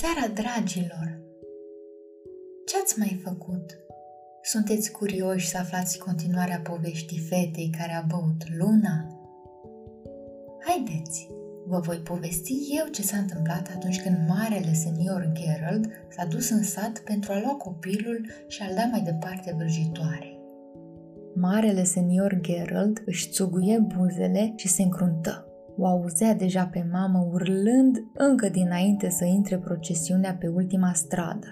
seara, dragilor! Ce ați mai făcut? Sunteți curioși să aflați continuarea poveștii fetei care a băut luna? Haideți, vă voi povesti eu ce s-a întâmplat atunci când marele senior Gerald s-a dus în sat pentru a lua copilul și a-l da mai departe vrăjitoare. Marele senior Gerald își țuguie buzele și se încruntă. O auzea deja pe mamă urlând încă dinainte să intre procesiunea pe ultima stradă.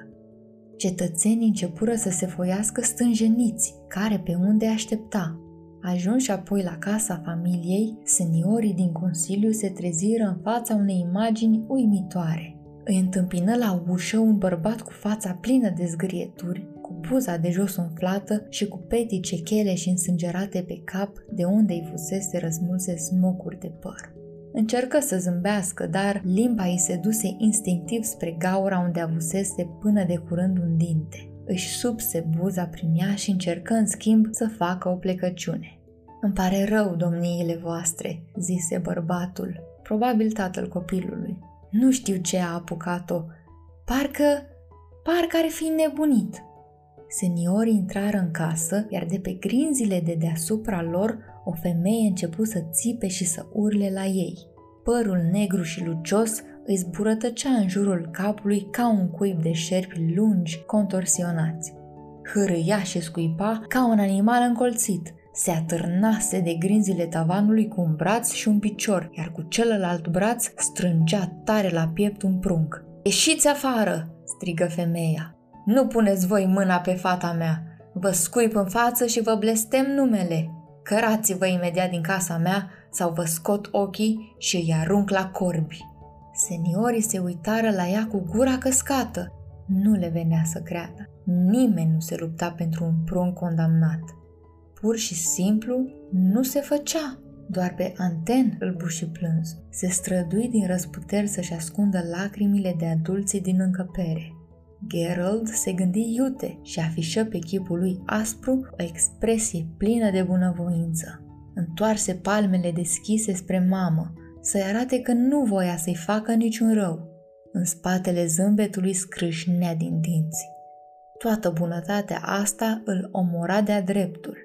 Cetățenii începură să se foiască stânjeniți, care pe unde aștepta. Ajunși apoi la casa familiei, seniorii din Consiliu se treziră în fața unei imagini uimitoare. Îi întâmpină la ușă un bărbat cu fața plină de zgârieturi, cu buza de jos umflată și cu petice chele și însângerate pe cap, de unde îi fusese răsmulse smocuri de păr. Încercă să zâmbească, dar limba îi se duse instinctiv spre gaura unde avusese până de curând un dinte. Își subse buza prin ea și încercă în schimb să facă o plecăciune. Îmi pare rău, domniile voastre, zise bărbatul, probabil tatăl copilului. Nu știu ce a apucat-o. Parcă, parcă ar fi nebunit. Seniorii intrară în casă, iar de pe grinzile de deasupra lor o femeie începu să țipe și să urle la ei. Părul negru și lucios îi zburătăcea în jurul capului ca un cuib de șerpi lungi, contorsionați. Hârâia și scuipa ca un animal încolțit. Se atârnase de grinzile tavanului cu un braț și un picior, iar cu celălalt braț strângea tare la piept un prunc. Ieșiți afară!" strigă femeia. Nu puneți voi mâna pe fata mea! Vă scuip în față și vă blestem numele! Cărați-vă imediat din casa mea sau vă scot ochii și îi arunc la corbi. Seniorii se uitară la ea cu gura căscată. Nu le venea să creadă. Nimeni nu se lupta pentru un prunc condamnat. Pur și simplu nu se făcea. Doar pe anten îl buși plâns. Se strădui din răsputeri să-și ascundă lacrimile de adulții din încăpere. Gerald se gândi iute și afișă pe chipul lui aspru o expresie plină de bunăvoință. Întoarse palmele deschise spre mamă, să-i arate că nu voia să-i facă niciun rău. În spatele zâmbetului scrâșnea din dinți. Toată bunătatea asta îl omora de-a dreptul.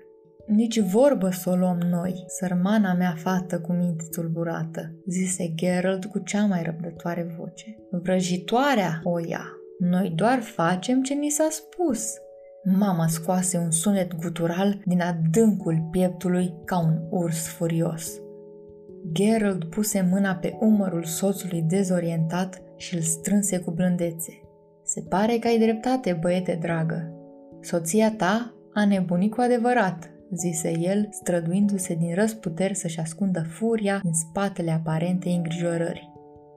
Nici vorbă să o luăm noi, sărmana mea fată cu minte tulburată, zise Gerald cu cea mai răbdătoare voce. Vrăjitoarea o ia, noi doar facem ce ni s-a spus. Mama scoase un sunet gutural din adâncul pieptului ca un urs furios. Gerald puse mâna pe umărul soțului dezorientat și îl strânse cu blândețe. Se pare că ai dreptate, băiete dragă. Soția ta a nebunit cu adevărat, zise el, străduindu-se din răsputeri să-și ascundă furia în spatele aparentei îngrijorări.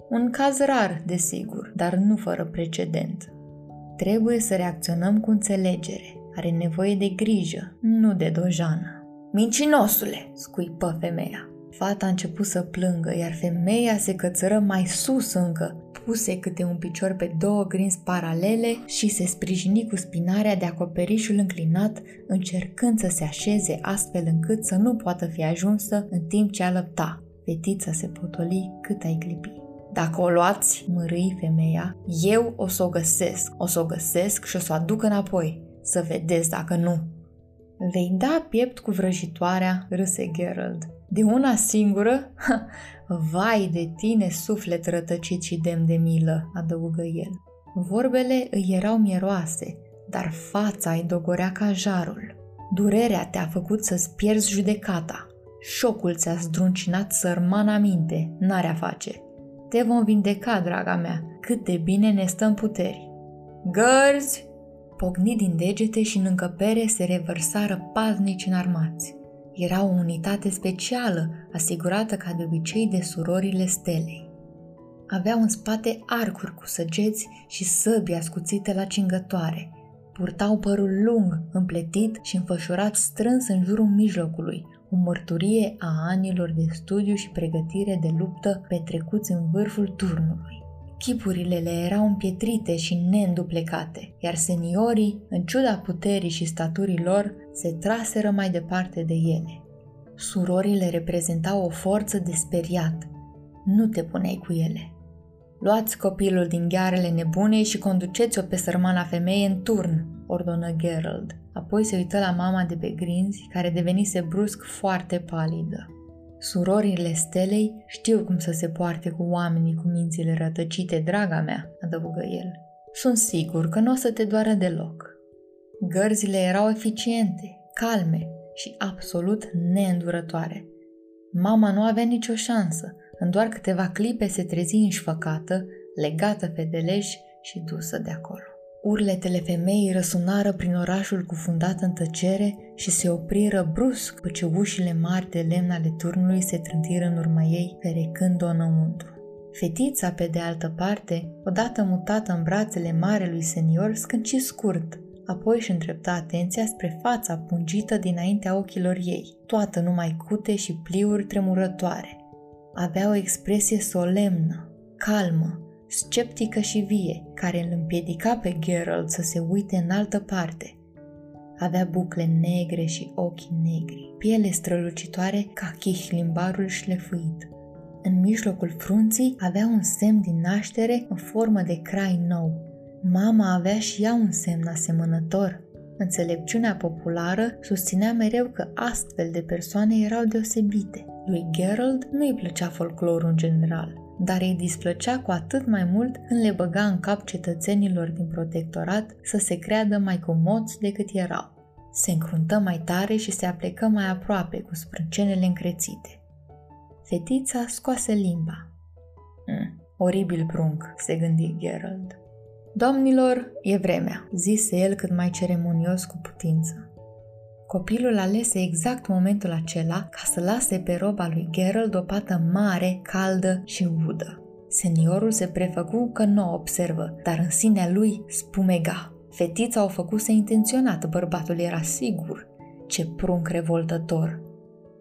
Un caz rar, desigur, dar nu fără precedent. Trebuie să reacționăm cu înțelegere. Are nevoie de grijă, nu de dojană. Mincinosule, scuipă femeia. Fata a început să plângă, iar femeia se cățără mai sus încă, puse câte un picior pe două grinzi paralele și se sprijini cu spinarea de acoperișul înclinat, încercând să se așeze astfel încât să nu poată fi ajunsă în timp ce alăpta. Fetița se potoli cât ai clipi. Dacă o luați, mărâi femeia, eu o să o găsesc, o să o găsesc și o să o aduc înapoi. Să vedeți dacă nu. Vei da piept cu vrăjitoarea, râse Gerald. De una singură? Ha, vai de tine, suflet rătăcit și demn de milă, adăugă el. Vorbele îi erau mieroase, dar fața îi dogorea ca jarul. Durerea te-a făcut să-ți pierzi judecata. Șocul ți-a zdruncinat sărmana minte, n-are a face. Te vom vindeca, draga mea, cât de bine ne stăm puteri. Gărzi! Pogni din degete și în încăpere se revărsară paznici înarmați. Era o unitate specială, asigurată ca de obicei de surorile stelei. Aveau în spate arcuri cu săgeți și săbi ascuțite la cingătoare. Purtau părul lung, împletit și înfășurat strâns în jurul mijlocului, o mărturie a anilor de studiu și pregătire de luptă petrecuți în vârful turnului. Chipurile le erau împietrite și neînduplecate, iar seniorii, în ciuda puterii și staturii lor, se traseră mai departe de ele. Surorile reprezentau o forță de speriat. Nu te puneai cu ele. Luați copilul din ghearele nebunei și conduceți-o pe sărmana femeie în turn, ordonă Gerald. Apoi se uită la mama de pe grinzi, care devenise brusc foarte palidă. Surorile stelei știu cum să se poarte cu oamenii cu mințile rătăcite, draga mea, adăugă el. Sunt sigur că nu o să te doară deloc. Gărzile erau eficiente, calme și absolut neîndurătoare. Mama nu avea nicio șansă. În doar câteva clipe se trezi înșfăcată, legată fedeleș și dusă de acolo. Urletele femeii răsunară prin orașul cufundat în tăcere și se opriră brusc pe ce ușile mari de lemn ale turnului se trântiră în urma ei, perecând-o înăuntru. Fetița, pe de altă parte, odată mutată în brațele marelui senior, scânci scurt, apoi își îndrepta atenția spre fața pungită dinaintea ochilor ei, toată numai cute și pliuri tremurătoare. Avea o expresie solemnă, calmă, sceptică și vie, care îl împiedica pe Gerald să se uite în altă parte. Avea bucle negre și ochi negri, piele strălucitoare ca chihlimbarul șlefuit. În mijlocul frunții avea un semn din naștere în formă de crai nou. Mama avea și ea un semn asemănător. Înțelepciunea populară susținea mereu că astfel de persoane erau deosebite. Lui Gerald nu îi plăcea folclorul în general, dar îi displăcea cu atât mai mult când le băga în cap cetățenilor din protectorat să se creadă mai comoți decât erau. Se încruntă mai tare și se aplecă mai aproape cu sprâncenele încrețite. Fetița scoase limba. Mm, oribil prunc, se gândi Gerald. Domnilor, e vremea, zise el cât mai ceremonios cu putință. Copilul alese exact momentul acela ca să lase pe roba lui Gerald o pată mare, caldă și udă. Seniorul se prefăcu că nu o observă, dar în sinea lui spumega. Fetița o făcuse intenționat, bărbatul era sigur. Ce prunc revoltător!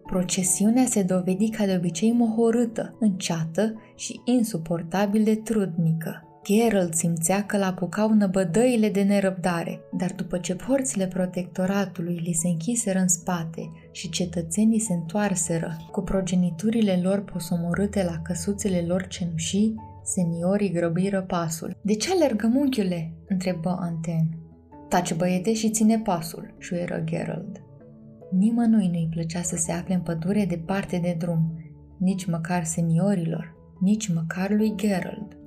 Procesiunea se dovedi ca de obicei mohorâtă, înceată și insuportabil de trudnică. Gerald simțea că l-apucau năbădăile de nerăbdare, dar după ce porțile protectoratului li se închiseră în spate și cetățenii se întoarseră cu progeniturile lor posomorâte la căsuțele lor cenușii, seniorii grăbiră pasul. De ce alergăm, unchiule?" întrebă Anten. Taci băiete și ține pasul, șuieră Gerald. Nimănui nu-i plăcea să se afle în pădure departe de drum, nici măcar seniorilor, nici măcar lui Gerald.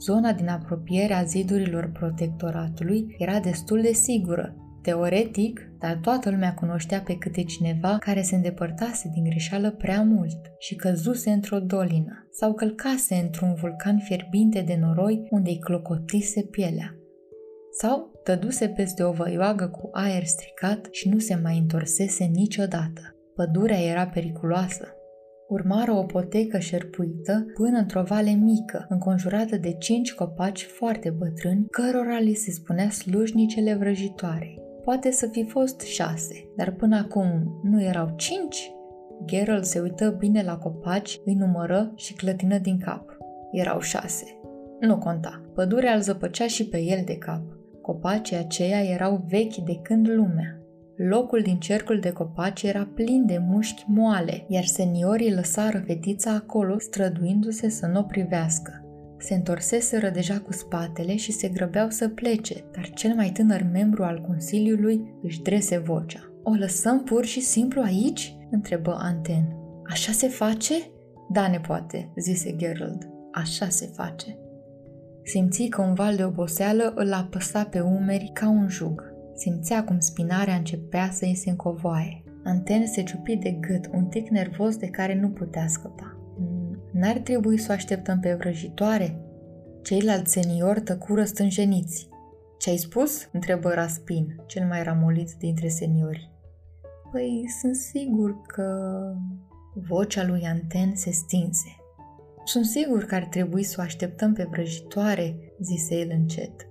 Zona din apropierea zidurilor protectoratului era destul de sigură, teoretic, dar toată lumea cunoștea pe câte cineva care se îndepărtase din greșeală prea mult și căzuse într-o dolină sau călcase într-un vulcan fierbinte de noroi unde îi clocotise pielea. Sau tăduse peste o văioagă cu aer stricat și nu se mai întorsese niciodată. Pădurea era periculoasă, urmară o potecă șerpuită până într-o vale mică, înconjurată de cinci copaci foarte bătrâni, cărora li se spunea slujnicele vrăjitoare. Poate să fi fost șase, dar până acum nu erau cinci? Geralt se uită bine la copaci, îi numără și clătină din cap. Erau șase. Nu conta. Pădurea îl zăpăcea și pe el de cap. Copacii aceia erau vechi de când lumea. Locul din cercul de copaci era plin de mușchi moale, iar seniorii lăsară fetița acolo, străduindu-se să nu o privească. Se întorseseră deja cu spatele și se grăbeau să plece, dar cel mai tânăr membru al Consiliului își drese vocea. O lăsăm pur și simplu aici?" întrebă Anten. Așa se face?" Da, ne poate," zise Gerald. Așa se face. Simți că un val de oboseală îl apăsa pe umeri ca un jug. Simțea cum spinarea începea să îi se încovoaie. Anten se ciupi de gât, un tic nervos de care nu putea scăpa. Mm, n-ar trebui să o așteptăm pe vrăjitoare? Ceilalți seniori tăcură stânjeniți. Ce ai spus?" întrebă Raspin, cel mai ramolit dintre seniori. Păi, sunt sigur că... Vocea lui Anten se stinse. Sunt sigur că ar trebui să o așteptăm pe vrăjitoare, zise el încet.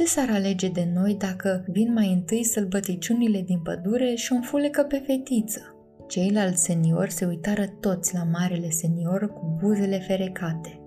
Ce s-ar alege de noi dacă vin mai întâi sălbăticiunile din pădure și o înfulecă pe fetiță? Ceilalți seniori se uitară toți la marele senior cu buzele ferecate.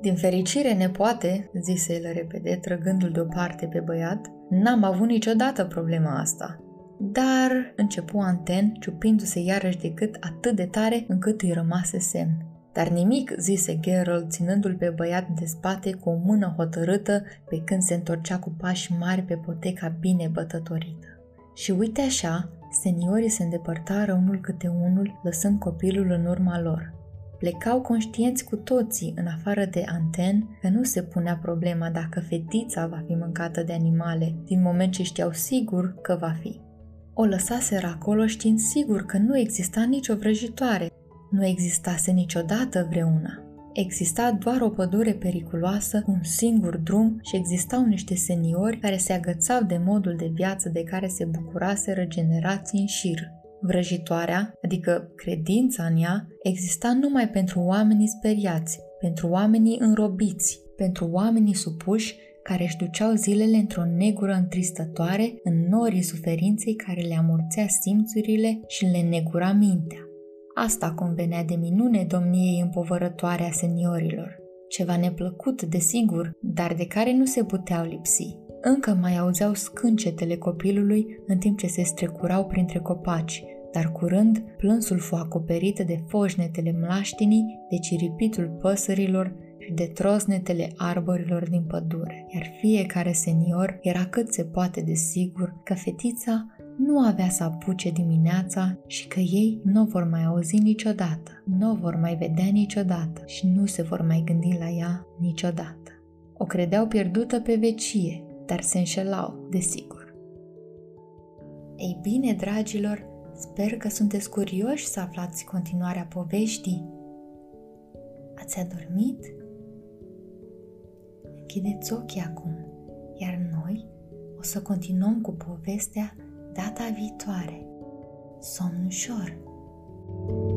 Din fericire, nepoate, zise el repede, trăgându-l deoparte pe băiat, n-am avut niciodată problema asta. Dar, începu Anten, ciupindu-se iarăși de cât atât de tare încât îi rămase semn. Dar nimic, zise Geralt, ținându-l pe băiat de spate cu o mână hotărâtă pe când se întorcea cu pași mari pe poteca bine bătătorită. Și uite așa, seniorii se îndepărtară unul câte unul, lăsând copilul în urma lor. Plecau conștienți cu toții, în afară de Anten, că nu se punea problema dacă fetița va fi mâncată de animale, din moment ce știau sigur că va fi. O lăsaseră acolo știind sigur că nu exista nicio vrăjitoare, nu existase niciodată vreuna. Exista doar o pădure periculoasă, un singur drum și existau niște seniori care se agățau de modul de viață de care se bucuraseră generații în șir. Vrăjitoarea, adică credința în ea, exista numai pentru oamenii speriați, pentru oamenii înrobiți, pentru oamenii supuși care își duceau zilele într-o negură întristătoare în norii suferinței care le amorțea simțurile și le negura mintea. Asta convenea de minune domniei împovărătoare a seniorilor. Ceva neplăcut, desigur, dar de care nu se puteau lipsi. Încă mai auzeau scâncetele copilului în timp ce se strecurau printre copaci, dar curând plânsul fu acoperit de foșnetele mlaștinii, de ciripitul păsărilor și de trosnetele arborilor din pădure, iar fiecare senior era cât se poate de sigur că fetița nu avea să apuce dimineața și că ei nu vor mai auzi niciodată, nu vor mai vedea niciodată și nu se vor mai gândi la ea niciodată. O credeau pierdută pe vecie, dar se înșelau, desigur. Ei bine, dragilor, sper că sunteți curioși să aflați continuarea poveștii. Ați adormit? Închideți ochii acum, iar noi o să continuăm cu povestea data viitoare. Somn ușor! thank you